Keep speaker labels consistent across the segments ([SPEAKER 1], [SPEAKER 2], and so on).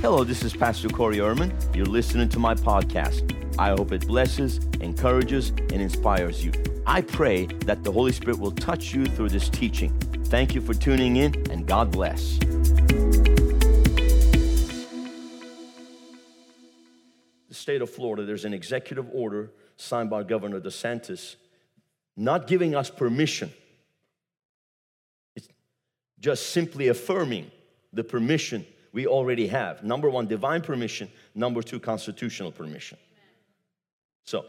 [SPEAKER 1] Hello, this is Pastor Corey Erman. You're listening to my podcast. I hope it blesses, encourages, and inspires you. I pray that the Holy Spirit will touch you through this teaching. Thank you for tuning in, and God bless. The state of Florida, there's an executive order signed by Governor DeSantis not giving us permission. It's just simply affirming the permission we already have. Number one, divine permission. Number two, constitutional permission. So,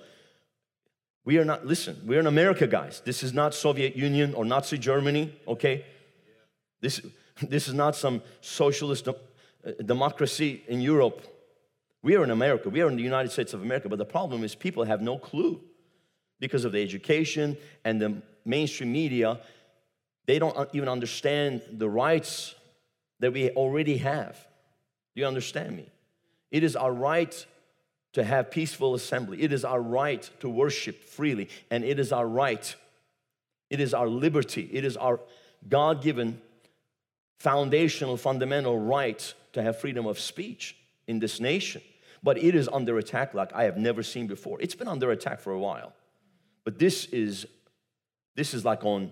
[SPEAKER 1] we are not, listen, we're in America, guys. This is not Soviet Union or Nazi Germany, okay? This, this is not some socialist de- uh, democracy in Europe. We are in America. We are in the United States of America. But the problem is people have no clue because of the education and the mainstream media. They don't even understand the rights that we already have. Do you understand me? It is our right to have peaceful assembly. It is our right to worship freely. And it is our right, it is our liberty, it is our God given foundational, fundamental right to have freedom of speech in this nation. But it is under attack like I have never seen before. It's been under attack for a while. But this is this is like on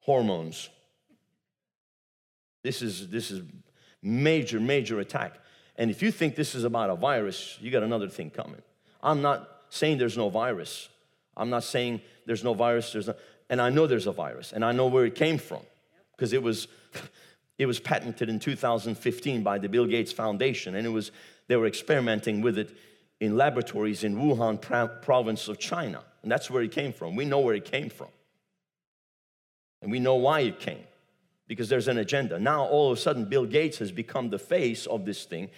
[SPEAKER 1] hormones. This is this is major major attack. And if you think this is about a virus, you got another thing coming. I'm not saying there's no virus. I'm not saying there's no virus. There's no, and I know there's a virus, and I know where it came from because it was it was patented in 2015 by the Bill Gates Foundation, and it was they were experimenting with it in laboratories in Wuhan province of China, and that's where it came from. We know where it came from, and we know why it came because there's an agenda. Now, all of a sudden, Bill Gates has become the face of this thing.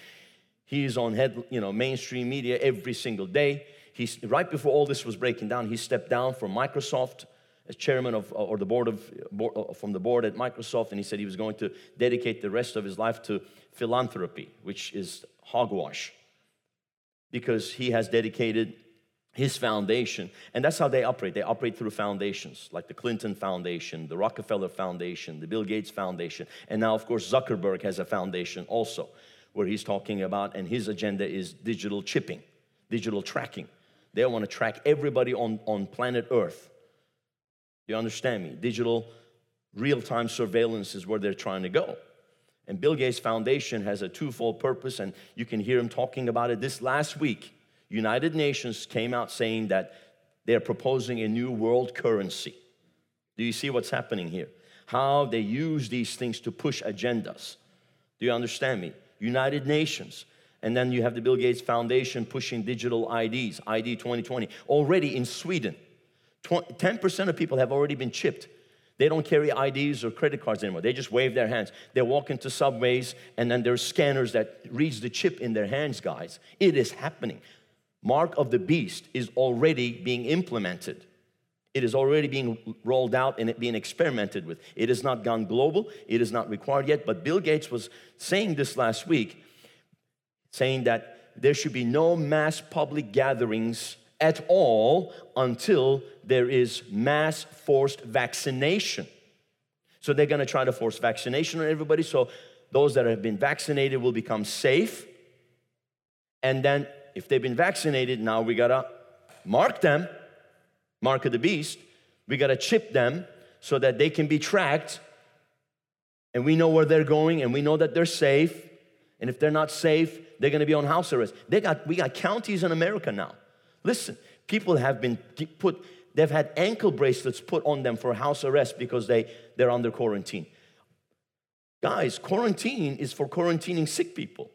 [SPEAKER 1] He's on head, you know, mainstream media every single day. He's right before all this was breaking down. He stepped down from Microsoft as chairman of uh, or the board of board, uh, from the board at Microsoft, and he said he was going to dedicate the rest of his life to philanthropy, which is hogwash, because he has dedicated his foundation. And that's how they operate. They operate through foundations like the Clinton Foundation, the Rockefeller Foundation, the Bill Gates Foundation. And now, of course, Zuckerberg has a foundation also where he's talking about, and his agenda is digital chipping, digital tracking. They want to track everybody on, on planet Earth. You understand me? Digital real time surveillance is where they're trying to go. And Bill Gates Foundation has a twofold purpose, and you can hear him talking about it this last week United Nations came out saying that they're proposing a new world currency. Do you see what's happening here? How they use these things to push agendas. Do you understand me? United Nations. And then you have the Bill Gates Foundation pushing digital IDs, ID 2020. Already in Sweden, 10% of people have already been chipped. They don't carry IDs or credit cards anymore. They just wave their hands. They walk into subways and then there's scanners that reads the chip in their hands, guys. It is happening mark of the beast is already being implemented. It is already being rolled out and it being experimented with. It has not gone global, it is not required yet, but Bill Gates was saying this last week, saying that there should be no mass public gatherings at all until there is mass forced vaccination. So they're gonna try to force vaccination on everybody. So those that have been vaccinated will become safe. And then if they've been vaccinated, now we gotta mark them, mark of the beast. We gotta chip them so that they can be tracked and we know where they're going and we know that they're safe. And if they're not safe, they're gonna be on house arrest. They got, we got counties in America now. Listen, people have been put, they've had ankle bracelets put on them for house arrest because they, they're under quarantine. Guys, quarantine is for quarantining sick people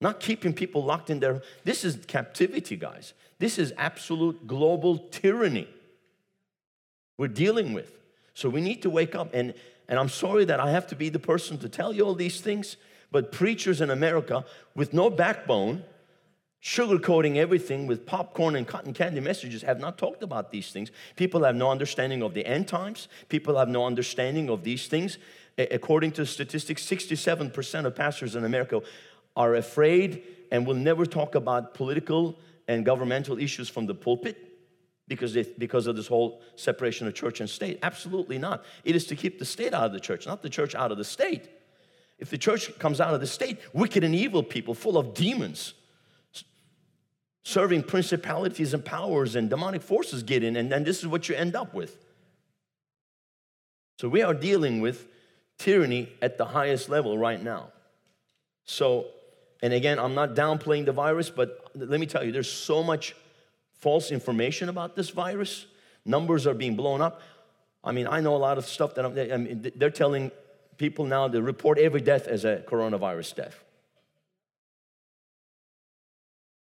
[SPEAKER 1] not keeping people locked in their this is captivity guys. This is absolute global tyranny we're dealing with. So we need to wake up and and i'm sorry that i have to be the person to tell you all these things but preachers in america with no backbone sugarcoating everything with popcorn and cotton candy messages have not talked about these things. People have no understanding of the end times. People have no understanding of these things. According to statistics 67% of pastors in america are afraid and will never talk about political and governmental issues from the pulpit because, because of this whole separation of church and state. Absolutely not. It is to keep the state out of the church, not the church out of the state. if the church comes out of the state, wicked and evil people full of demons, serving principalities and powers and demonic forces get in, and then this is what you end up with. So we are dealing with tyranny at the highest level right now. So, and again, I'm not downplaying the virus, but let me tell you, there's so much false information about this virus. Numbers are being blown up. I mean, I know a lot of stuff that I'm, I mean, they're telling people now to report every death as a coronavirus death.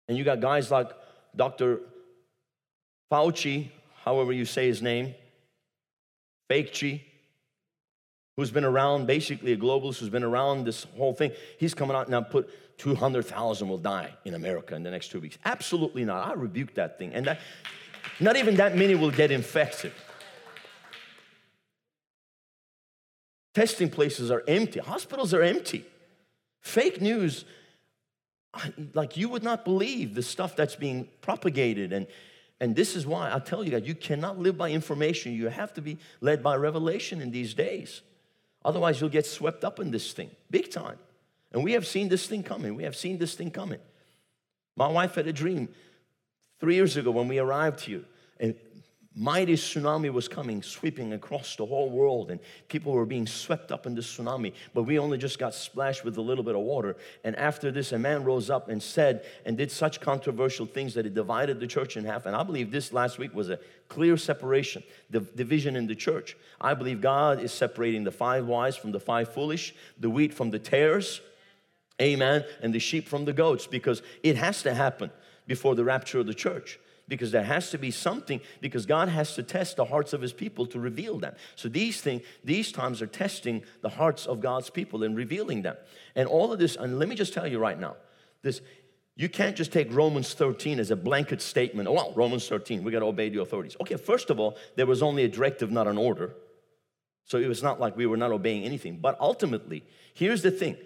[SPEAKER 1] And you got guys like Dr. Fauci, however you say his name, Fakeci, who's been around, basically a globalist who's been around this whole thing. He's coming out now put 200,000 will die in America in the next two weeks. Absolutely not. I rebuke that thing. And that, not even that many will get infected. Testing places are empty, hospitals are empty. Fake news, like you would not believe the stuff that's being propagated. And, and this is why I tell you that you cannot live by information. You have to be led by revelation in these days. Otherwise, you'll get swept up in this thing big time. And we have seen this thing coming. We have seen this thing coming. My wife had a dream three years ago when we arrived here. And mighty tsunami was coming, sweeping across the whole world, and people were being swept up in the tsunami. But we only just got splashed with a little bit of water. And after this, a man rose up and said and did such controversial things that it divided the church in half. And I believe this last week was a clear separation, the division in the church. I believe God is separating the five wise from the five foolish, the wheat from the tares. Amen. And the sheep from the goats, because it has to happen before the rapture of the church because there has to be something because God has to test the hearts of his people to reveal them. So these things these times are testing the hearts of God's people and revealing them. And all of this and let me just tell you right now. This you can't just take Romans 13 as a blanket statement. Oh, well, Romans 13, we got to obey the authorities. Okay, first of all, there was only a directive, not an order. So it was not like we were not obeying anything. But ultimately, here's the thing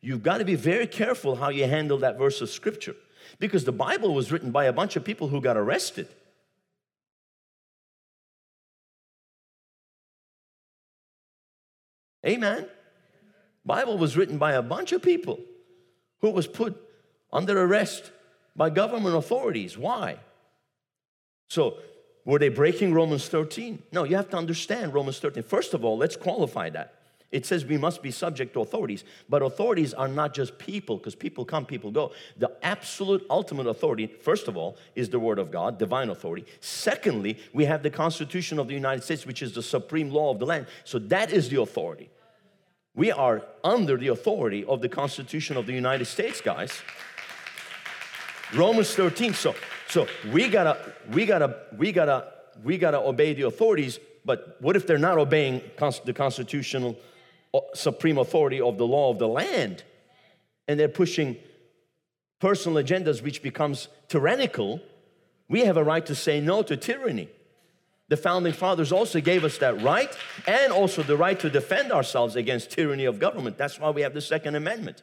[SPEAKER 1] you've got to be very careful how you handle that verse of scripture because the Bible was written by a bunch of people who got arrested. Amen. Bible was written by a bunch of people who was put under arrest by government authorities. Why? So, were they breaking Romans 13? No, you have to understand Romans 13. First of all, let's qualify that. It says we must be subject to authorities, but authorities are not just people, because people come, people go. The absolute ultimate authority, first of all, is the Word of God, divine authority. Secondly, we have the Constitution of the United States, which is the supreme law of the land. So that is the authority. We are under the authority of the Constitution of the United States, guys. Romans 13. So, so we gotta, we gotta, we gotta, we gotta obey the authorities. But what if they're not obeying the constitutional supreme authority of the law of the land. And they're pushing personal agendas which becomes tyrannical. We have a right to say no to tyranny. The founding fathers also gave us that right and also the right to defend ourselves against tyranny of government. That's why we have the second amendment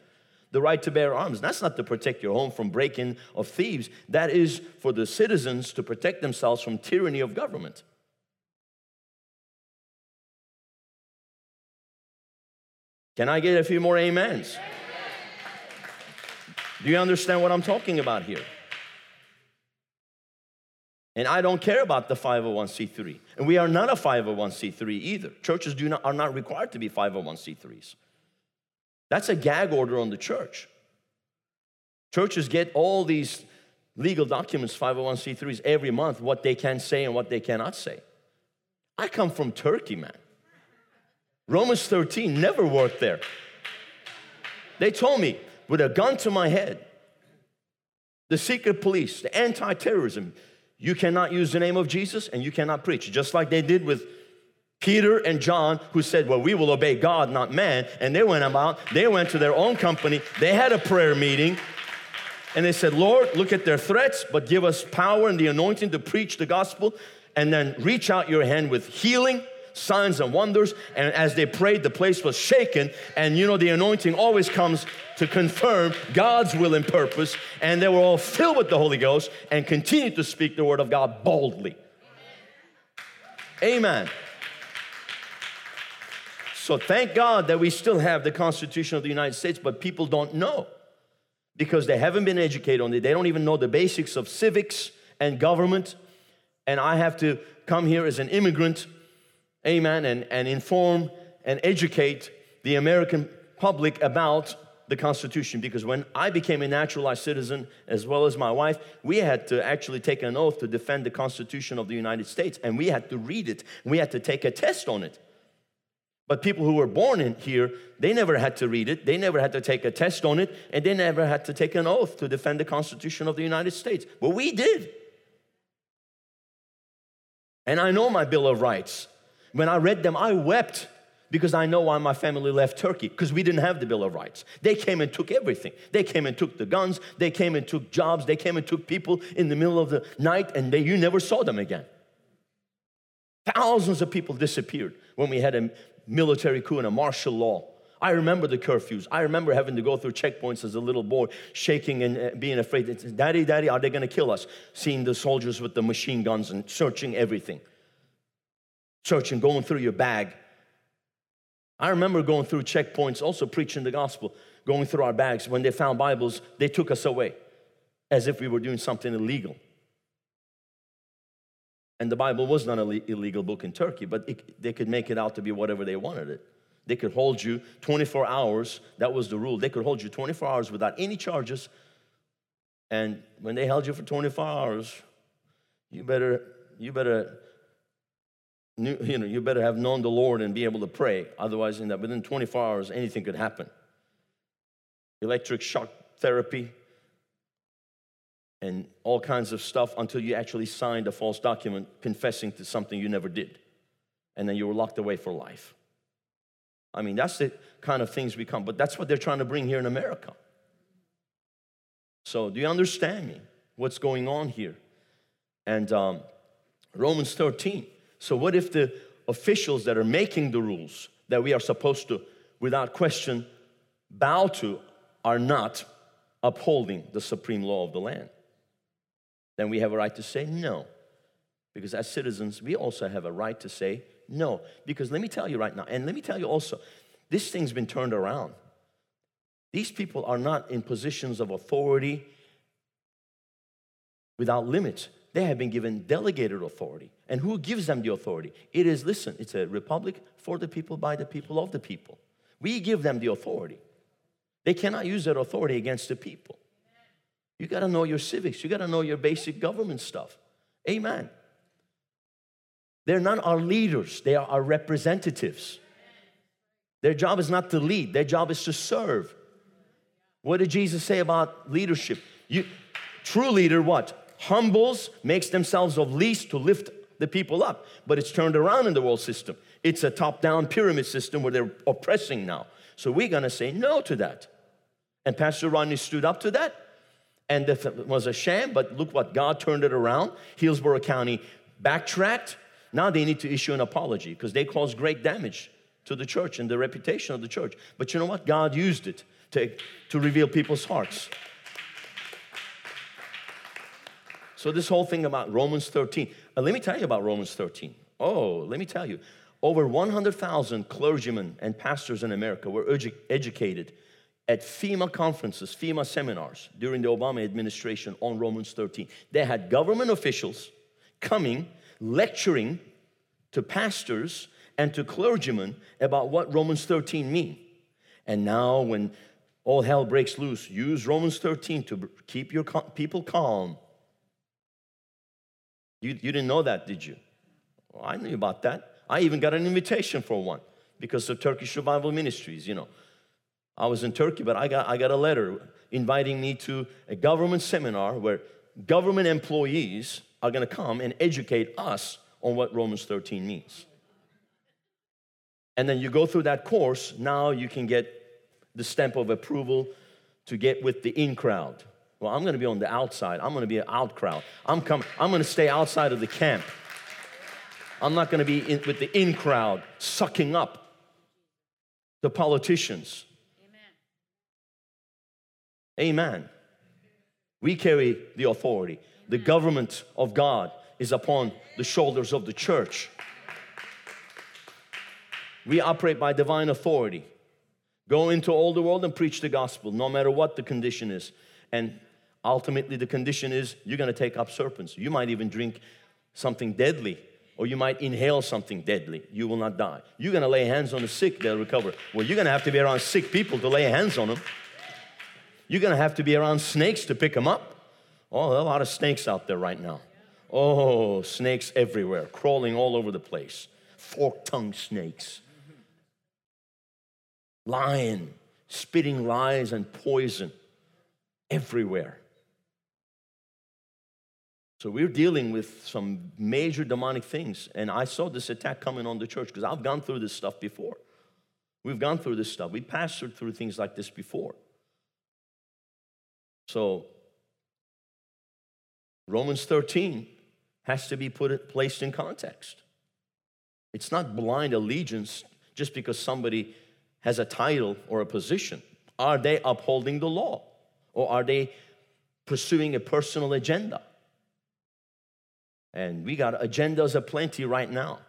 [SPEAKER 1] the right to bear arms. That's not to protect your home from break-in of thieves. That is for the citizens to protect themselves from tyranny of government Can I get a few more amens? Do you understand what I'm talking about here? And I don't care about the 501c3. And we are not a 501c3 either. Churches do not, are not required to be 501c3s. That's a gag order on the church. Churches get all these legal documents, 501c3s, every month, what they can say and what they cannot say. I come from Turkey, man. Romans 13 never worked there. They told me with a gun to my head, the secret police, the anti terrorism, you cannot use the name of Jesus and you cannot preach, just like they did with Peter and John, who said, Well, we will obey God, not man. And they went about, they went to their own company, they had a prayer meeting, and they said, Lord, look at their threats, but give us power and the anointing to preach the gospel, and then reach out your hand with healing signs and wonders. And as they prayed, the place was shaken. And you know, the anointing always comes to confirm God's will and purpose. And they were all filled with the Holy Ghost and continued to speak the word of God boldly. Amen. So thank God that we still have the Constitution of the United States, but people don't know because they haven't been educated on it. They don't even know the basics of civics and government. And I have to come here as an immigrant, amen, and, and inform and educate the American public about the Constitution because when I became a naturalized citizen, as well as my wife, we had to actually take an oath to defend the Constitution of the United States and we had to read it. We had to take a test on it. But people who were born in here, they never had to read it, they never had to take a test on it, and they never had to take an oath to defend the Constitution of the United States. But we did. And I know my Bill of Rights. When I read them, I wept because I know why my family left Turkey because we didn't have the Bill of Rights. They came and took everything. They came and took the guns, they came and took jobs, they came and took people in the middle of the night, and they, you never saw them again. Thousands of people disappeared when we had a military coup and a martial law. I remember the curfews. I remember having to go through checkpoints as a little boy, shaking and uh, being afraid. Daddy, daddy, are they going to kill us? Seeing the soldiers with the machine guns and searching everything. Searching, going through your bag. I remember going through checkpoints, also preaching the gospel, going through our bags. When they found Bibles, they took us away as if we were doing something illegal. And the Bible was not an illegal book in Turkey, but it, they could make it out to be whatever they wanted it. They could hold you 24 hours. That was the rule. They could hold you 24 hours without any charges. And when they held you for 24 hours, you better, you better, you know, you better have known the Lord and be able to pray. Otherwise, in that within 24 hours, anything could happen. Electric shock therapy, and all kinds of stuff until you actually signed a false document confessing to something you never did. And then you were locked away for life. I mean, that's the kind of things we come, but that's what they're trying to bring here in America. So, do you understand me? What's going on here? And um, Romans 13. So, what if the officials that are making the rules that we are supposed to, without question, bow to are not upholding the supreme law of the land? then we have a right to say no. Because as citizens, we also have a right to say no. Because let me tell you right now, and let me tell you also, this thing's been turned around. These people are not in positions of authority without limits. They have been given delegated authority. And who gives them the authority? It is, listen, it's a republic for the people, by the people, of the people. We give them the authority. They cannot use that authority against the people. You got to know your civics. You got to know your basic government stuff. Amen. They're not our leaders, they are our representatives. Their job is not to lead, their job is to serve. What did Jesus say about leadership? You, true leader, what? Humbles, makes themselves of least to lift the people up. But it's turned around in the world system. It's a top down pyramid system where they're oppressing now. So we're gonna say no to that. And Pastor Rodney stood up to that and it was a sham, but look what God turned it around. Hillsborough County backtracked. Now they need to issue an apology because they caused great damage to the church and the reputation of the church. But you know what? God used it to, to reveal people's hearts. So, this whole thing about Romans 13, uh, let me tell you about Romans 13. Oh, let me tell you. Over 100,000 clergymen and pastors in America were edu- educated at FEMA conferences, FEMA seminars during the Obama administration on Romans 13. They had government officials coming, lecturing to pastors and to clergymen about what Romans 13 mean. And now when all hell breaks loose, use Romans 13 to keep your people calm. You, you didn't know that, did you? Well, I knew about that. I even got an invitation for one because of Turkish Revival Ministries, you know. I was in Turkey, but I got, I got a letter inviting me to a government seminar where government employees are going to come and educate us on what Romans 13 means. And then you go through that course, now you can get the stamp of approval to get with the in crowd. Well, I'm going to be on the outside. I'm going to be an out crowd. I'm coming. I'm going to stay outside of the camp. I'm not going to be in, with the in crowd sucking up the politicians Amen. Amen. We carry the authority. The government of God is upon the shoulders of the church. We operate by divine authority. Go into all the world and preach the gospel, no matter what the condition is. And ultimately, the condition is you're going to take up serpents. You might even drink something deadly, or you might inhale something deadly. You will not die. You're going to lay hands on the sick, they'll recover. Well, you're going to have to be around sick people to lay hands on them. You're going to have to be around snakes to pick them up. Oh, there are a lot of snakes out there right now. Oh, snakes everywhere, crawling all over the place. Fork tongued snakes. Lion, spitting lies and poison everywhere. So we're dealing with some major demonic things. And I saw this attack coming on the church because I've gone through this stuff before. We've gone through this stuff. We pastored through things like this before. So Romans 13 has to be put placed in context. It's not blind allegiance just because somebody has a title or a position. Are they upholding the law or are they pursuing a personal agenda? And we got agendas aplenty right now.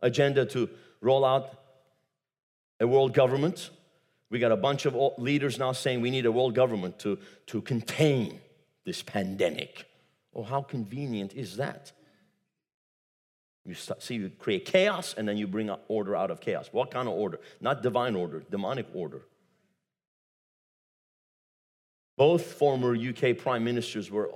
[SPEAKER 1] Agenda to roll out a world government. We got a bunch of leaders now saying we need a world government to, to contain this pandemic. Oh, how convenient is that? You start, see, you create chaos and then you bring order out of chaos. What kind of order? Not divine order, demonic order. Both former UK prime ministers were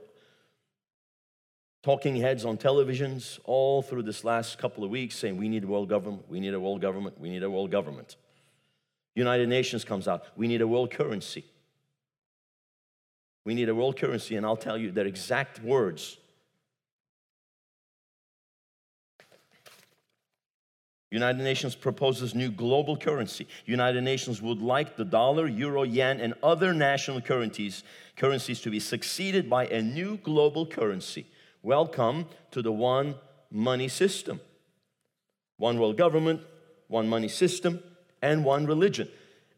[SPEAKER 1] talking heads on televisions all through this last couple of weeks saying, We need a world government, we need a world government, we need a world government. United Nations comes out, we need a world currency. We need a world currency, and I'll tell you their exact words. United Nations proposes new global currency. United Nations would like the dollar, euro, yen, and other national currencies, currencies to be succeeded by a new global currency. Welcome to the one money system. One world government, one money system, and one religion.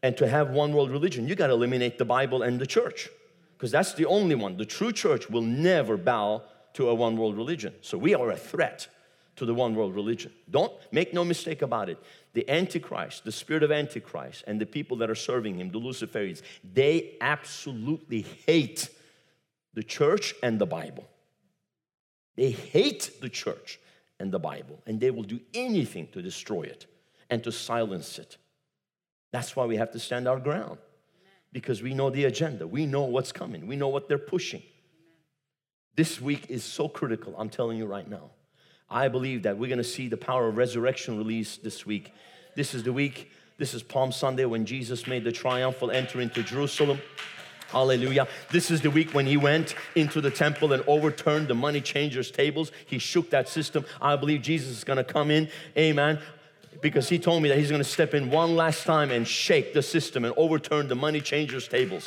[SPEAKER 1] And to have one world religion, you got to eliminate the Bible and the church because that's the only one. The true church will never bow to a one world religion. So we are a threat to the one world religion. Don't make no mistake about it. The Antichrist, the spirit of Antichrist, and the people that are serving him, the Luciferians, they absolutely hate the church and the Bible. They hate the church and the Bible, and they will do anything to destroy it and to silence it. That's why we have to stand our ground because we know the agenda. We know what's coming. We know what they're pushing. This week is so critical, I'm telling you right now. I believe that we're gonna see the power of resurrection released this week. This is the week, this is Palm Sunday when Jesus made the triumphal entry into Jerusalem. Hallelujah. This is the week when he went into the temple and overturned the money changers' tables. He shook that system. I believe Jesus is going to come in. Amen because he told me that he's going to step in one last time and shake the system and overturn the money changers' tables.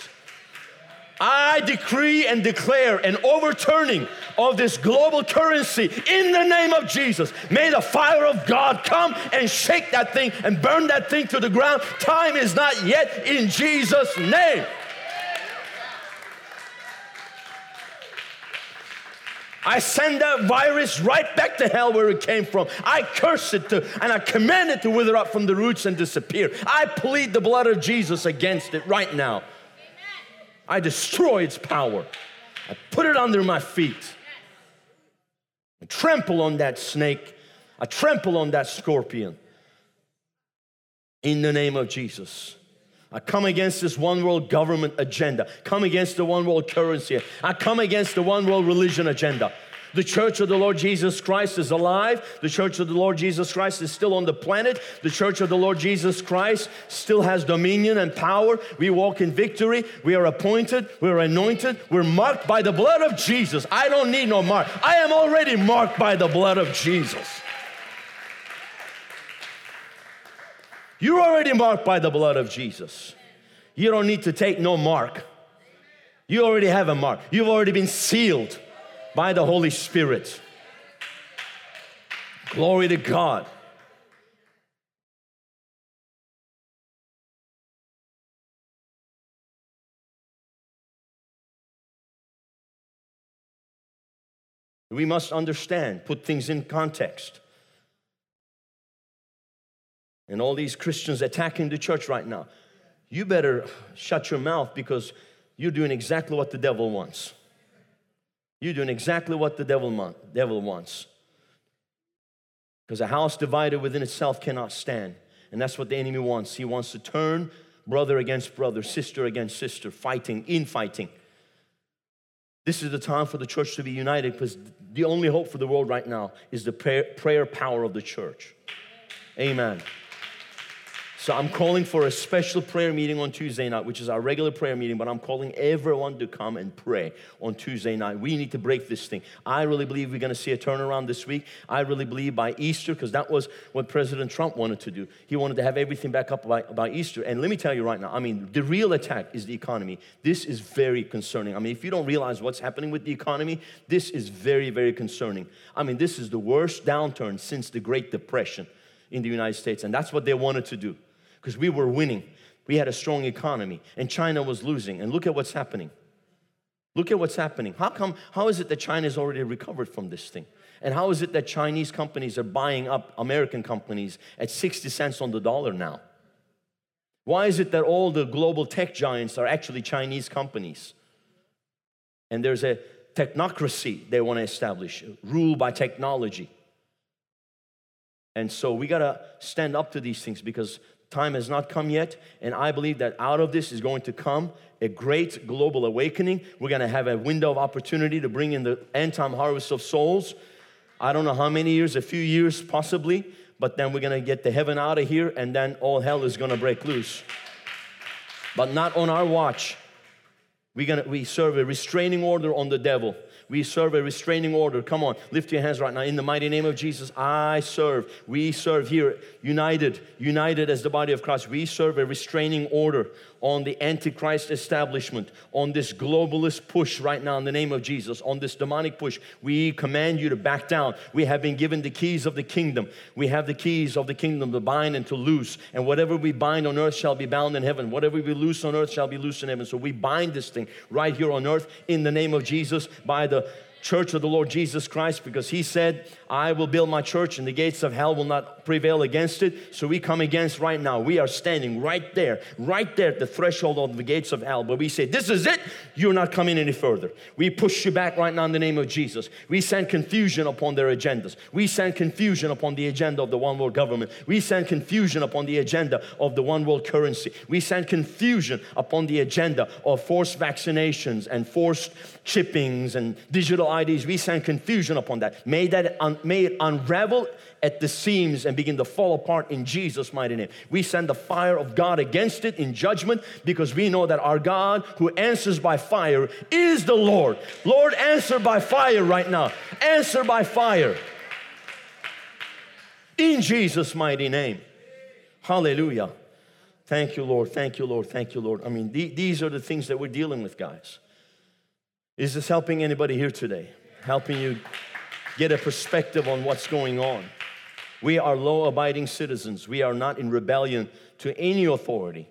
[SPEAKER 1] I decree and declare an overturning of this global currency in the name of Jesus. May the fire of God come and shake that thing and burn that thing to the ground. Time is not yet in Jesus' name. I send that virus right back to hell where it came from. I curse it to, and I command it to wither up from the roots and disappear. I plead the blood of Jesus against it right now. I destroy its power. I put it under my feet. I trample on that snake. I trample on that scorpion. In the name of Jesus. I come against this one world government agenda. Come against the one world currency. I come against the one world religion agenda. The church of the Lord Jesus Christ is alive. The church of the Lord Jesus Christ is still on the planet. The church of the Lord Jesus Christ still has dominion and power. We walk in victory. We are appointed. We're anointed. We're marked by the blood of Jesus. I don't need no mark. I am already marked by the blood of Jesus. You're already marked by the blood of Jesus. You don't need to take no mark. You already have a mark. You've already been sealed by the Holy Spirit. Glory to God. We must understand, put things in context. And all these Christians attacking the church right now. You better shut your mouth because you're doing exactly what the devil wants. You're doing exactly what the devil, devil wants. Because a house divided within itself cannot stand. And that's what the enemy wants. He wants to turn brother against brother, sister against sister, fighting, infighting. This is the time for the church to be united because the only hope for the world right now is the prayer, prayer power of the church. Amen. So I'm calling for a special prayer meeting on Tuesday night, which is our regular prayer meeting, but I'm calling everyone to come and pray on Tuesday night. We need to break this thing. I really believe we're going to see a turnaround this week. I really believe by Easter, because that was what President Trump wanted to do. He wanted to have everything back up by, by Easter. And let me tell you right now, I mean, the real attack is the economy. This is very concerning. I mean, if you don't realize what's happening with the economy, this is very, very concerning. I mean, this is the worst downturn since the Great Depression in the United States, and that's what they wanted to do because we were winning. We had a strong economy, and China was losing. And look at what's happening. Look at what's happening. How come, how is it that China has already recovered from this thing? And how is it that Chinese companies are buying up American companies at 60 cents on the dollar now? Why is it that all the global tech giants are actually Chinese companies? And there's a technocracy they want to establish, ruled by technology. And so we got to stand up to these things because time has not come yet. And I believe that out of this is going to come a great global awakening. We're going to have a window of opportunity to bring in the end time harvest of souls. I don't know how many years, a few years possibly, but then we're going to get the heaven out of here and then all hell is going to break loose. But not on our watch. We're gonna, we serve a restraining order on the devil. We serve a restraining order. Come on, lift your hands right now. In the mighty name of Jesus, I serve. We serve here, united, united as the body of Christ. We serve a restraining order on the Antichrist establishment, on this globalist push right now in the name of Jesus, on this demonic push. We command you to back down. We have been given the keys of the kingdom. We have the keys of the kingdom to bind and to loose. And whatever we bind on earth shall be bound in heaven. Whatever we loose on earth shall be loose in heaven. So we bind this thing right here on earth in the name of Jesus by the church of the Lord Jesus Christ because he said, I will build my church and the gates of hell will not prevail against it. So we come against right now. We are standing right there, right there at the threshold of the gates of hell. But we say, This is it. You're not coming any further. We push you back right now in the name of Jesus. We send confusion upon their agendas. We send confusion upon the agenda of the one world government. We send confusion upon the agenda of the one world currency. We send confusion upon the agenda of forced vaccinations and forced chippings and digital IDs. We send confusion upon that. May that un- may it unravel at the seams and begin to fall apart in Jesus' mighty name. We send the fire of God against it in judgment because we know that our God who answers by fire is the Lord. Lord, answer by fire right now. Answer by fire. In Jesus' mighty name. Hallelujah. Thank you, Lord. Thank you, Lord. Thank you, Lord. I mean, th- these are the things that we're dealing with, guys. Is this helping anybody here today? Helping you get a perspective on what's going on. We are law abiding citizens. We are not in rebellion to any authority.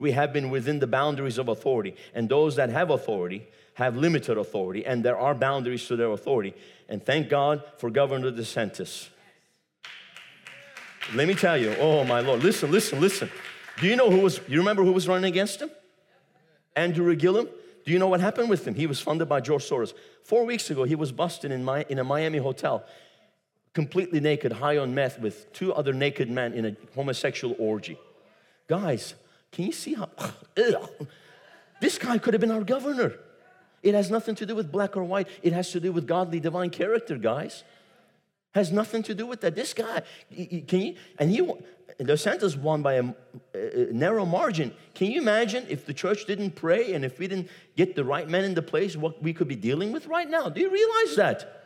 [SPEAKER 1] We have been within the boundaries of authority. And those that have authority have limited authority, and there are boundaries to their authority. And thank God for Governor DeSantis. Let me tell you, oh my Lord, listen, listen, listen. Do you know who was, you remember who was running against him? Andrew Gillum. Do you know what happened with him? He was funded by George Soros. Four weeks ago, he was busted in, my, in a Miami hotel, completely naked, high on meth, with two other naked men in a homosexual orgy. Guys, can you see how? Ugh, this guy could have been our governor. It has nothing to do with black or white, it has to do with godly divine character, guys. Has nothing to do with that. This guy, can you, and he, DeSantis won by a, a, narrow margin. Can you imagine if the church didn't pray and if we didn't get the right men in the place, what we could be dealing with right now? Do you realize that?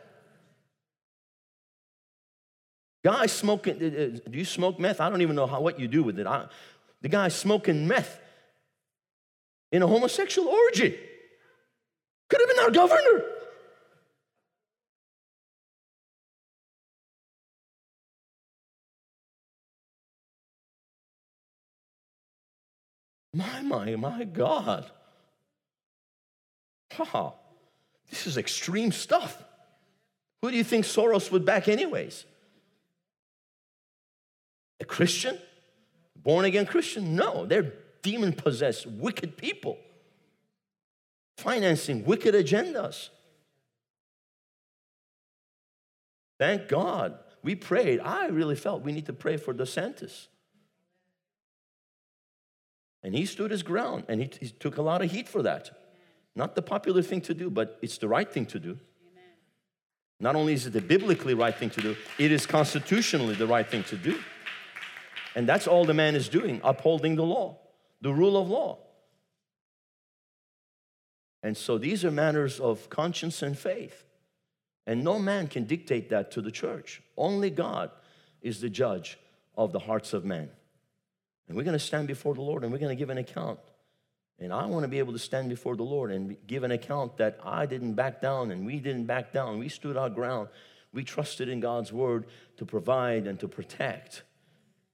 [SPEAKER 1] Guy smoking, uh, uh, do you smoke meth? I don't even know how, what you do with it. I, the guy smoking meth in a homosexual orgy. Could have been our governor. My, my, my God. Wow, this is extreme stuff. Who do you think Soros would back, anyways? A Christian? Born again Christian? No, they're demon possessed, wicked people financing wicked agendas. Thank God we prayed. I really felt we need to pray for DeSantis. And he stood his ground and he, he took a lot of heat for that. Not the popular thing to do, but it's the right thing to do. Not only is it the biblically right thing to do, it is constitutionally the right thing to do. And that's all the man is doing, upholding the law, the rule of law. And so these are matters of conscience and faith. And no man can dictate that to the church. Only God is the judge of the hearts of men. And we're going to stand before the Lord and we're going to give an account. And I want to be able to stand before the Lord and give an account that I didn't back down and we didn't back down. We stood our ground. We trusted in God's word to provide and to protect.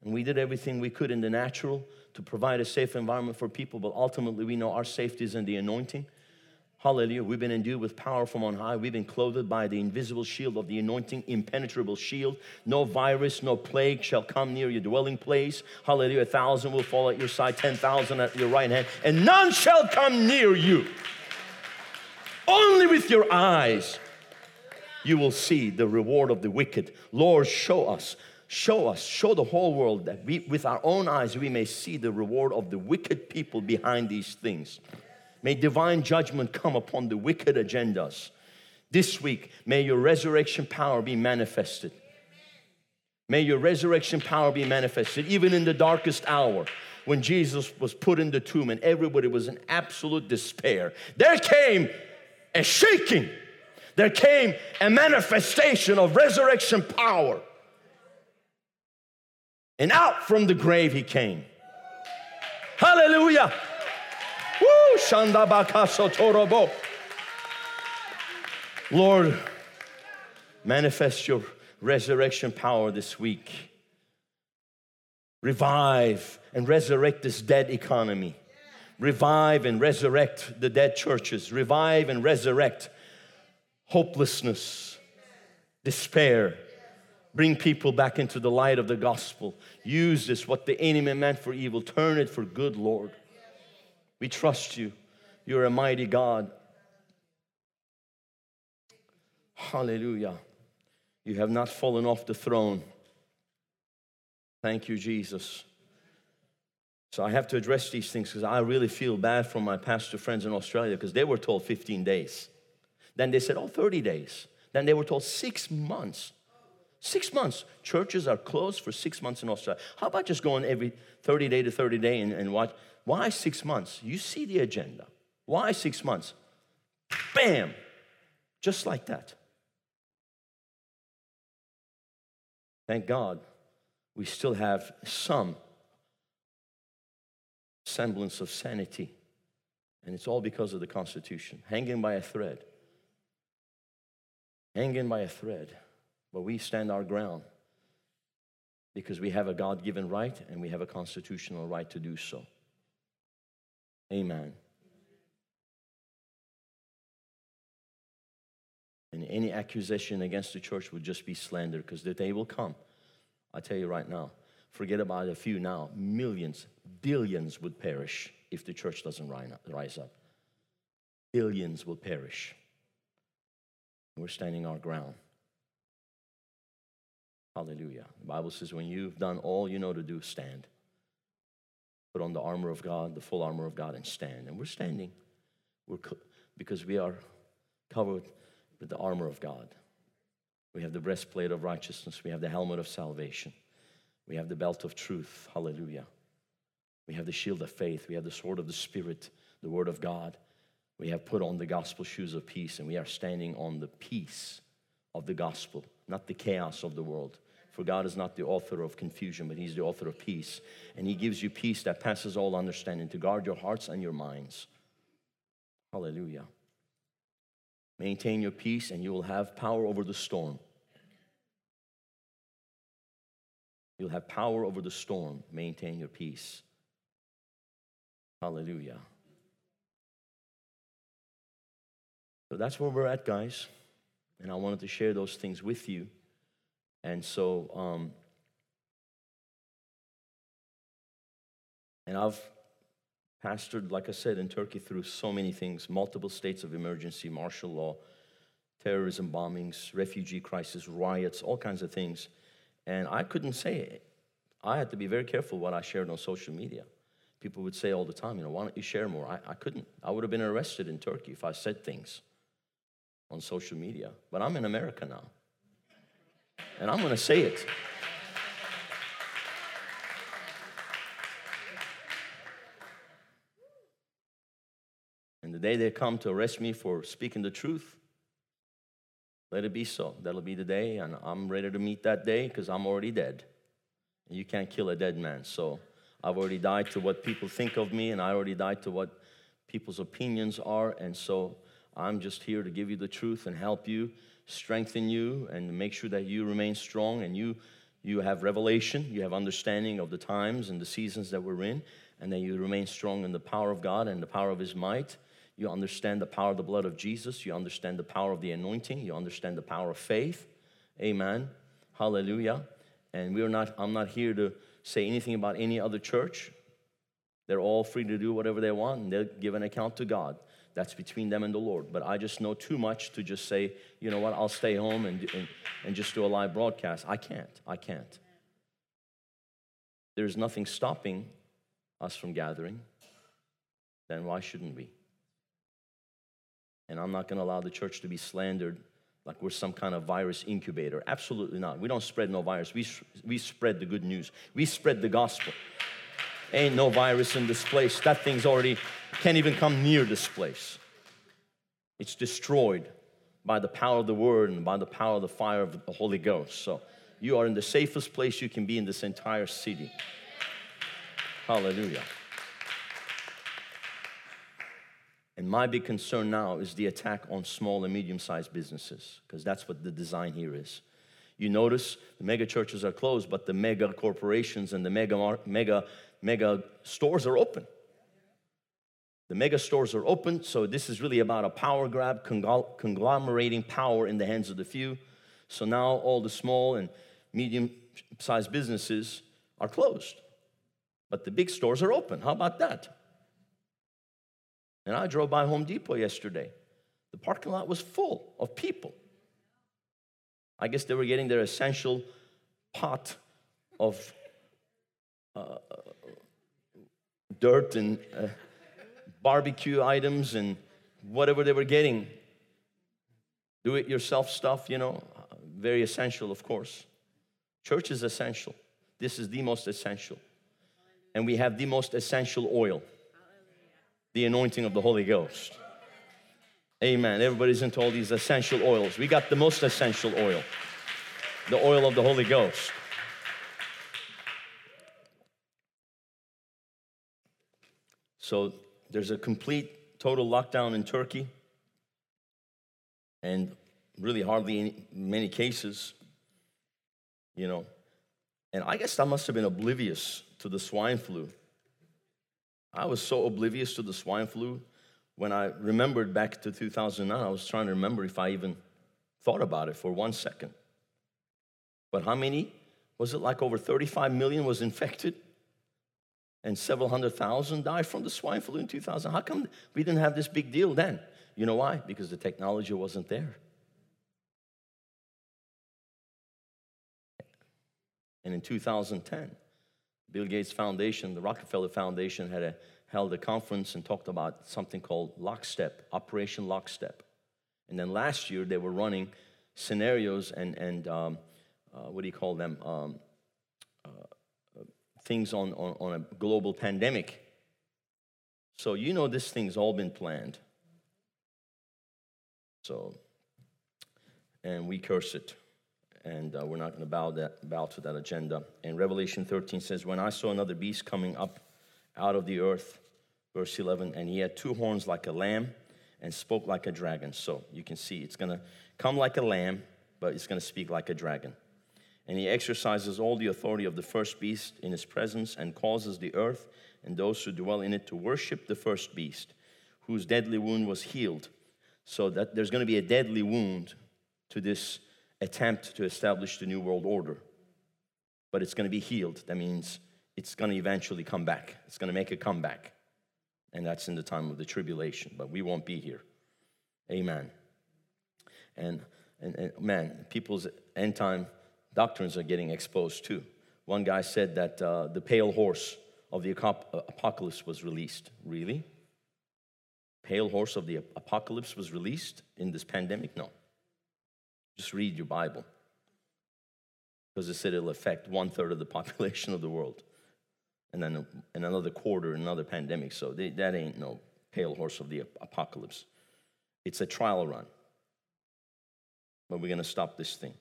[SPEAKER 1] And we did everything we could in the natural to provide a safe environment for people, but ultimately we know our safety is in the anointing. Hallelujah. We've been endued with power from on high. We've been clothed by the invisible shield of the anointing, impenetrable shield. No virus, no plague shall come near your dwelling place. Hallelujah. A thousand will fall at your side, 10,000 at your right hand, and none shall come near you. Only with your eyes you will see the reward of the wicked. Lord, show us show us, show the whole world that we, with our own eyes, we may see the reward of the wicked people behind these things. May divine judgment come upon the wicked agendas. This week, may your resurrection power be manifested. May your resurrection power be manifested, even in the darkest hour when Jesus was put in the tomb and everybody was in absolute despair. There came a shaking, there came a manifestation of resurrection power. And out from the grave he came. Hallelujah. Lord, manifest your resurrection power this week. Revive and resurrect this dead economy. Revive and resurrect the dead churches. Revive and resurrect hopelessness, despair. Bring people back into the light of the gospel. Use this, what the enemy meant for evil, turn it for good, Lord. We trust you. You're a mighty God. Hallelujah. You have not fallen off the throne. Thank you, Jesus. So I have to address these things because I really feel bad for my pastor friends in Australia because they were told 15 days. Then they said, oh, 30 days. Then they were told six months. Six months. Churches are closed for six months in Australia. How about just going every 30 day to 30 day and, and watch? Why six months? You see the agenda. Why six months? Bam! Just like that. Thank God we still have some semblance of sanity. And it's all because of the Constitution, hanging by a thread. Hanging by a thread. But we stand our ground because we have a God given right and we have a constitutional right to do so. Amen. And any accusation against the church would just be slander because the day will come. I tell you right now, forget about a few now. Millions, billions would perish if the church doesn't rise up. Billions will perish. We're standing our ground. Hallelujah. The Bible says, when you've done all you know to do, stand. Put on the armor of God, the full armor of God, and stand. And we're standing we're co- because we are covered with the armor of God. We have the breastplate of righteousness, we have the helmet of salvation, we have the belt of truth. Hallelujah. We have the shield of faith, we have the sword of the Spirit, the word of God. We have put on the gospel shoes of peace, and we are standing on the peace of the gospel, not the chaos of the world. For God is not the author of confusion, but He's the author of peace. And He gives you peace that passes all understanding to guard your hearts and your minds. Hallelujah. Maintain your peace, and you will have power over the storm. You'll have power over the storm. Maintain your peace. Hallelujah. So that's where we're at, guys. And I wanted to share those things with you. And so, um, And I've pastored, like I said, in Turkey through so many things multiple states of emergency, martial law, terrorism bombings, refugee crisis, riots, all kinds of things. And I couldn't say it. I had to be very careful what I shared on social media. People would say all the time, you know, why don't you share more? I, I couldn't. I would have been arrested in Turkey if I said things on social media. But I'm in America now. And I'm going to say it. And the day they come to arrest me for speaking the truth, let it be so. That'll be the day, and I'm ready to meet that day because I'm already dead. And you can't kill a dead man. So I've already died to what people think of me, and I already died to what people's opinions are. And so I'm just here to give you the truth and help you, strengthen you, and make sure that you remain strong and you you have revelation, you have understanding of the times and the seasons that we're in, and that you remain strong in the power of God and the power of His might. You understand the power of the blood of Jesus. You understand the power of the anointing. You understand the power of faith. Amen. Hallelujah. And we're not, I'm not here to say anything about any other church. They're all free to do whatever they want and they'll give an account to God. That's between them and the Lord. But I just know too much to just say, you know what, I'll stay home and, and, and just do a live broadcast. I can't. I can't. There's nothing stopping us from gathering. Then why shouldn't we? And I'm not going to allow the church to be slandered like we're some kind of virus incubator. Absolutely not. We don't spread no virus. We, we spread the good news. We spread the gospel. Ain't no virus in this place. That thing's already can't even come near this place. It's destroyed by the power of the word and by the power of the fire of the Holy Ghost. So you are in the safest place you can be in this entire city. Hallelujah. And my big concern now is the attack on small and medium sized businesses, because that's what the design here is. You notice the mega churches are closed, but the mega corporations and the mega, mega, mega stores are open. The mega stores are open, so this is really about a power grab, conglomerating power in the hands of the few. So now all the small and medium sized businesses are closed, but the big stores are open. How about that? And I drove by Home Depot yesterday. The parking lot was full of people. I guess they were getting their essential pot of uh, dirt and uh, barbecue items and whatever they were getting. Do it yourself stuff, you know, very essential, of course. Church is essential. This is the most essential. And we have the most essential oil the anointing of the Holy Ghost. Amen. Everybody's into all these essential oils. We got the most essential oil the oil of the Holy Ghost. So there's a complete, total lockdown in Turkey, and really hardly any, many cases, you know. And I guess I must have been oblivious to the swine flu I was so oblivious to the swine flu. When I remembered back to 2009, I was trying to remember if I even thought about it for one second. But how many? Was it like over 35 million was infected? And several hundred thousand died from the swine flu in 2000. How come we didn't have this big deal then? You know why? Because the technology wasn't there. And in 2010, Bill Gates Foundation, the Rockefeller Foundation, had a, held a conference and talked about something called Lockstep, Operation Lockstep. And then last year they were running scenarios and, and um, uh, what do you call them? Um, uh, things on, on, on a global pandemic. So you know this thing's all been planned. So, and we curse it and uh, we're not going to bow, that, bow to that agenda. And Revelation 13 says, When I saw another beast coming up out of the earth, verse 11, and he had two horns like a lamb and spoke like a dragon. So you can see it's going to come like a lamb, but it's going to speak like a dragon. And he exercises all the authority of the first beast in his presence and causes the earth and those who dwell in it to worship the first beast, whose deadly wound was healed. So that there's going to be a deadly wound to this attempt to establish the New World Order. But it's going to be healed. That means it's going to eventually come back. It's going to make a comeback. And that's in the time of the tribulation, but we won't be here. Amen. And, and, and man, people's end time doctrines are getting exposed too. One guy said that uh, the pale horse of the apocalypse was released. Really? Pale horse of the apocalypse was released in this pandemic? No. Just read your Bible. Because it said it'll affect one third of the population of the world. And then in another quarter, another pandemic. So they, that ain't no pale horse of the apocalypse. It's a trial run. But we're going to stop this thing.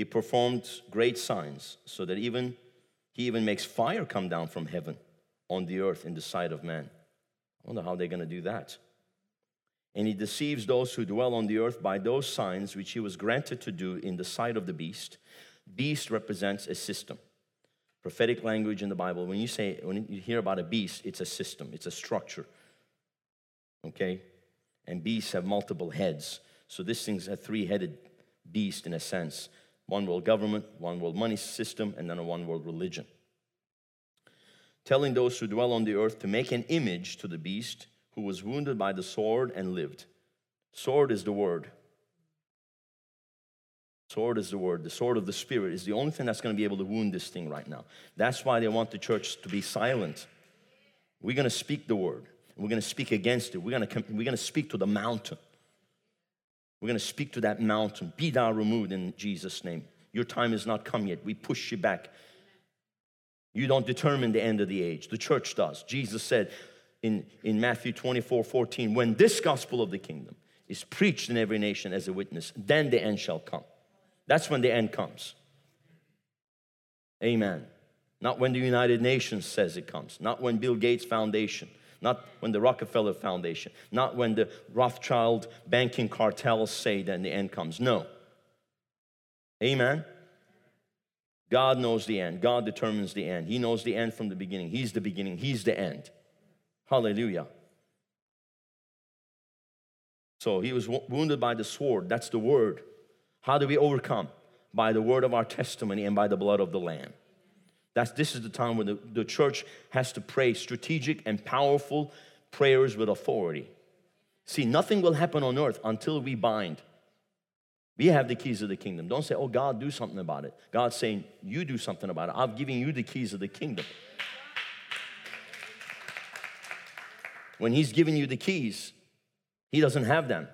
[SPEAKER 1] He performed great signs so that even he even makes fire come down from heaven on the earth in the sight of man. I wonder how they're going to do that. And he deceives those who dwell on the earth by those signs which he was granted to do in the sight of the beast. Beast represents a system. Prophetic language in the Bible, when you say, when you hear about a beast, it's a system, it's a structure. Okay? And beasts have multiple heads. So this thing's a three headed beast in a sense one world government, one world money system, and then a one world religion. Telling those who dwell on the earth to make an image to the beast who was wounded by the sword and lived. Sword is the word. Sword is the word. The sword of the Spirit is the only thing that's going to be able to wound this thing right now. That's why they want the church to be silent. We're going to speak the word. We're going to speak against it. We're going to, we're going to speak to the mountain. We're going to speak to that mountain. Be thou removed in Jesus' name. Your time has not come yet. We push you back. You don't determine the end of the age. The church does. Jesus said in, in Matthew 24 14, when this gospel of the kingdom is preached in every nation as a witness, then the end shall come. That's when the end comes. Amen. Not when the United Nations says it comes, not when Bill Gates Foundation, not when the Rockefeller Foundation, not when the Rothschild banking cartels say that the end comes. No. Amen. God knows the end. God determines the end. He knows the end from the beginning. He's the beginning. He's the end. Hallelujah. So he was wounded by the sword. That's the word. How do we overcome? By the word of our testimony and by the blood of the Lamb. That's, this is the time when the, the church has to pray strategic and powerful prayers with authority. See, nothing will happen on earth until we bind. We have the keys of the kingdom. Don't say, oh, God, do something about it. God's saying, you do something about it. I'm giving you the keys of the kingdom. When He's giving you the keys, He doesn't have them.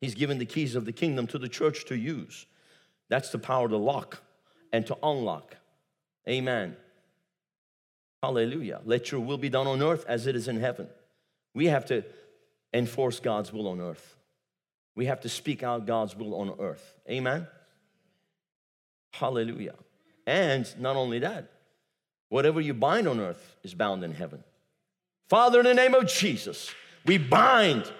[SPEAKER 1] He's given the keys of the kingdom to the church to use. That's the power to lock and to unlock. Amen. Hallelujah. Let your will be done on earth as it is in heaven. We have to enforce God's will on earth. We have to speak out God's will on earth. Amen. Hallelujah. And not only that, whatever you bind on earth is bound in heaven. Father, in the name of Jesus, we bind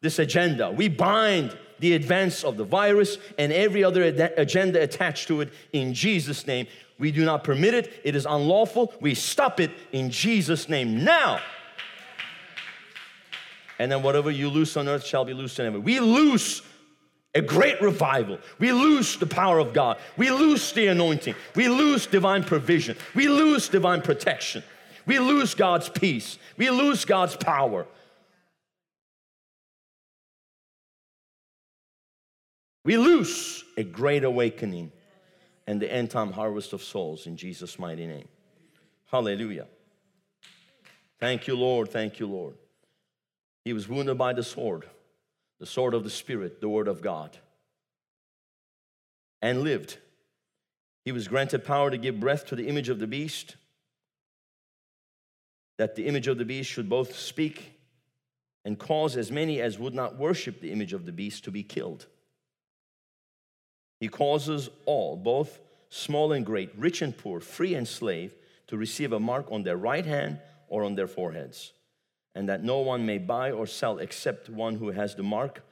[SPEAKER 1] this agenda. We bind the advance of the virus and every other agenda attached to it in Jesus' name. We do not permit it. It is unlawful. We stop it in Jesus' name now. And then whatever you loose on earth shall be loosed in heaven. We loose a great revival. We lose the power of God. We lose the anointing. We lose divine provision. We lose divine protection. We lose God's peace. We lose God's power. We lose a great awakening and the end time harvest of souls in Jesus' mighty name. Hallelujah. Thank you, Lord. Thank you, Lord. He was wounded by the sword, the sword of the Spirit, the Word of God, and lived. He was granted power to give breath to the image of the beast, that the image of the beast should both speak and cause as many as would not worship the image of the beast to be killed. He causes all, both small and great, rich and poor, free and slave, to receive a mark on their right hand or on their foreheads, and that no one may buy or sell except one who has the mark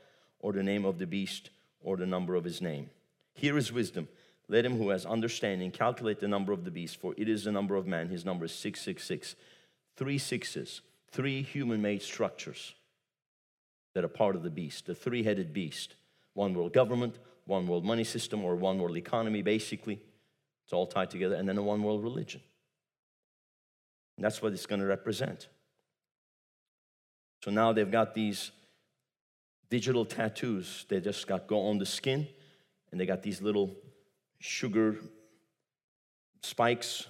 [SPEAKER 1] or the name of the beast or the number of his name. Here is wisdom. Let him who has understanding calculate the number of the beast, for it is the number of man. His number is 666. Three sixes, three human made structures that are part of the beast, the three headed beast one world government, one world money system or one world economy, basically. It's all tied together, and then a one world religion. And that's what it's going to represent. So now they've got these digital tattoos. They just got go on the skin, and they got these little sugar spikes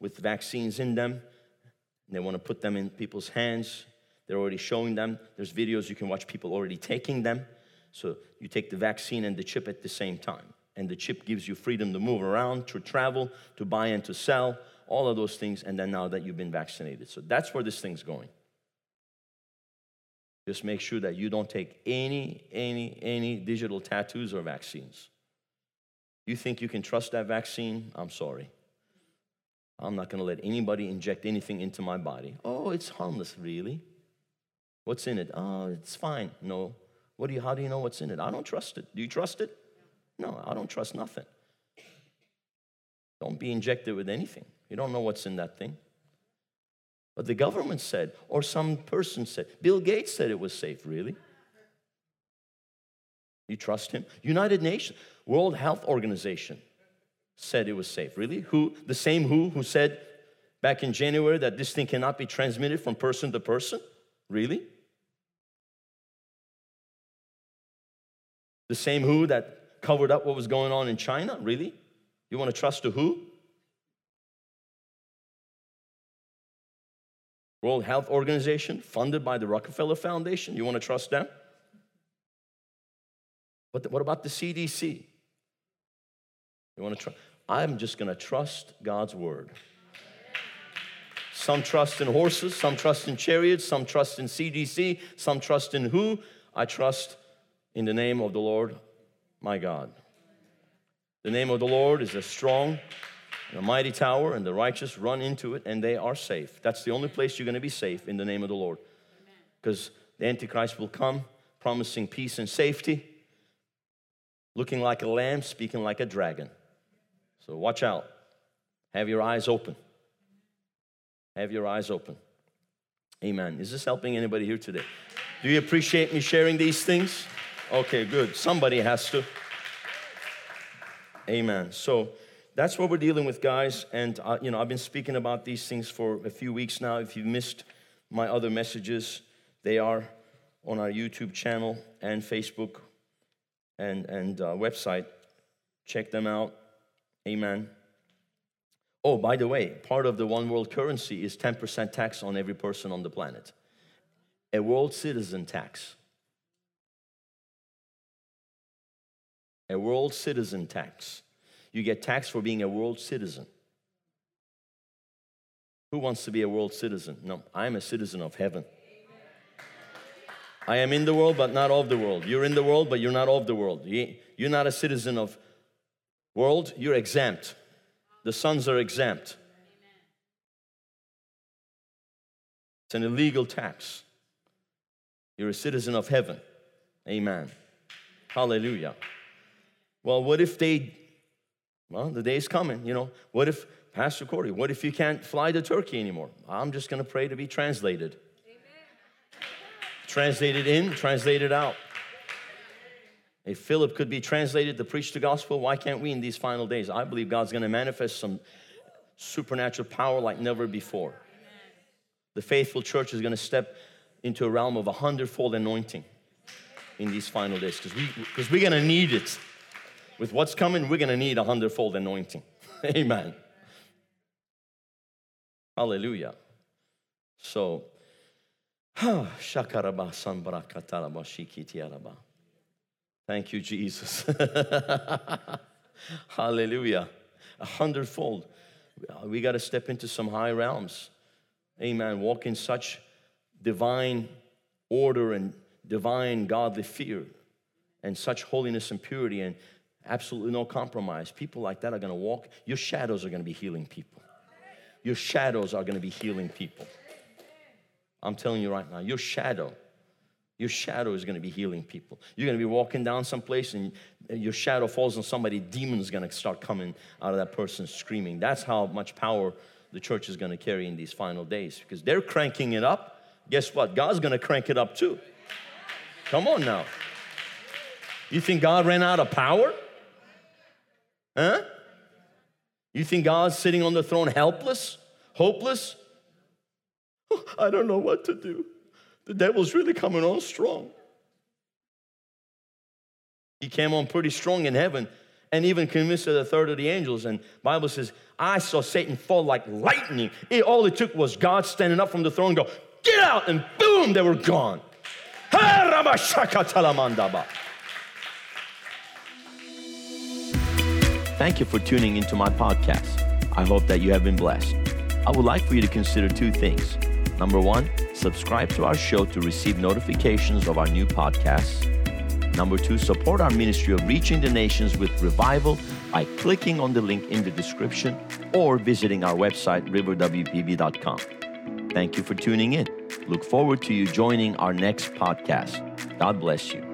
[SPEAKER 1] with vaccines in them. And they want to put them in people's hands. They're already showing them. There's videos you can watch people already taking them. So you take the vaccine and the chip at the same time. And the chip gives you freedom to move around, to travel, to buy and to sell, all of those things. And then now that you've been vaccinated. So that's where this thing's going. Just make sure that you don't take any, any, any digital tattoos or vaccines. You think you can trust that vaccine? I'm sorry. I'm not going to let anybody inject anything into my body. Oh, it's harmless, really? What's in it? Oh, it's fine. No. What do you, how do you know what's in it? I don't trust it. Do you trust it? No, I don't trust nothing. Don't be injected with anything. You don't know what's in that thing. But the government said, or some person said, Bill Gates said it was safe, really? You trust him? United Nations, World Health Organization said it was safe. Really? Who? The same who who said back in January that this thing cannot be transmitted from person to person? Really? The same who that covered up what was going on in China? Really? You want to trust the who? World Health Organization, funded by the Rockefeller Foundation. You want to trust them? But what about the CDC? You want to trust? I'm just going to trust God's word. Some trust in horses, some trust in chariots, some trust in CDC, some trust in who? I trust in the name of the Lord my God. The name of the Lord is a strong and a mighty tower, and the righteous run into it, and they are safe. That's the only place you're going to be safe in the name of the Lord. Because the Antichrist will come promising peace and safety, looking like a lamb, speaking like a dragon. So watch out. Have your eyes open. Have your eyes open. Amen. Is this helping anybody here today? Do you appreciate me sharing these things? Okay, good. Somebody has to. Amen. So, that's what we're dealing with, guys. And, uh, you know, I've been speaking about these things for a few weeks now. If you missed my other messages, they are on our YouTube channel and Facebook and, and uh, website. Check them out. Amen. Oh, by the way, part of the one world currency is 10% tax on every person on the planet. A world citizen tax. A world citizen tax. You get taxed for being a world citizen. Who wants to be a world citizen? No, I'm a citizen of heaven. I am in the world, but not of the world. You're in the world, but you're not of the world. You're not a citizen of world, you're exempt. The sons are exempt. It's an illegal tax. You're a citizen of heaven. Amen. Hallelujah. Well, what if they well, the day's coming, you know. What if, Pastor Corey, what if you can't fly to Turkey anymore? I'm just going to pray to be translated. Amen. Translated in, translated out. If Philip could be translated to preach the gospel, why can't we in these final days? I believe God's going to manifest some supernatural power like never before. The faithful church is going to step into a realm of a hundredfold anointing in these final days because we, because we're going to need it with what's coming, we're going to need a hundredfold anointing. Amen. Hallelujah. So, Thank you, Jesus. Hallelujah. A hundredfold. We got to step into some high realms. Amen. Walk in such divine order and divine godly fear and such holiness and purity and Absolutely no compromise. People like that are going to walk. Your shadows are going to be healing people. Your shadows are going to be healing people. I'm telling you right now, your shadow, your shadow is going to be healing people. You're going to be walking down someplace and your shadow falls on somebody, demons going to start coming out of that person screaming. That's how much power the church is going to carry in these final days because they're cranking it up. Guess what? God's going to crank it up too. Come on now. You think God ran out of power? Huh? You think God's sitting on the throne helpless, hopeless? I don't know what to do. The devil's really coming on strong. He came on pretty strong in heaven and even convinced a third of the angels. And Bible says, I saw Satan fall like lightning. It, all it took was God standing up from the throne and go, get out, and boom, they were gone. Thank you for tuning into my podcast. I hope that you have been blessed. I would like for you to consider two things. Number one, subscribe to our show to receive notifications of our new podcasts. Number two, support our ministry of reaching the nations with revival by clicking on the link in the description or visiting our website, riverwpb.com. Thank you for tuning in. Look forward to you joining our next podcast. God bless you.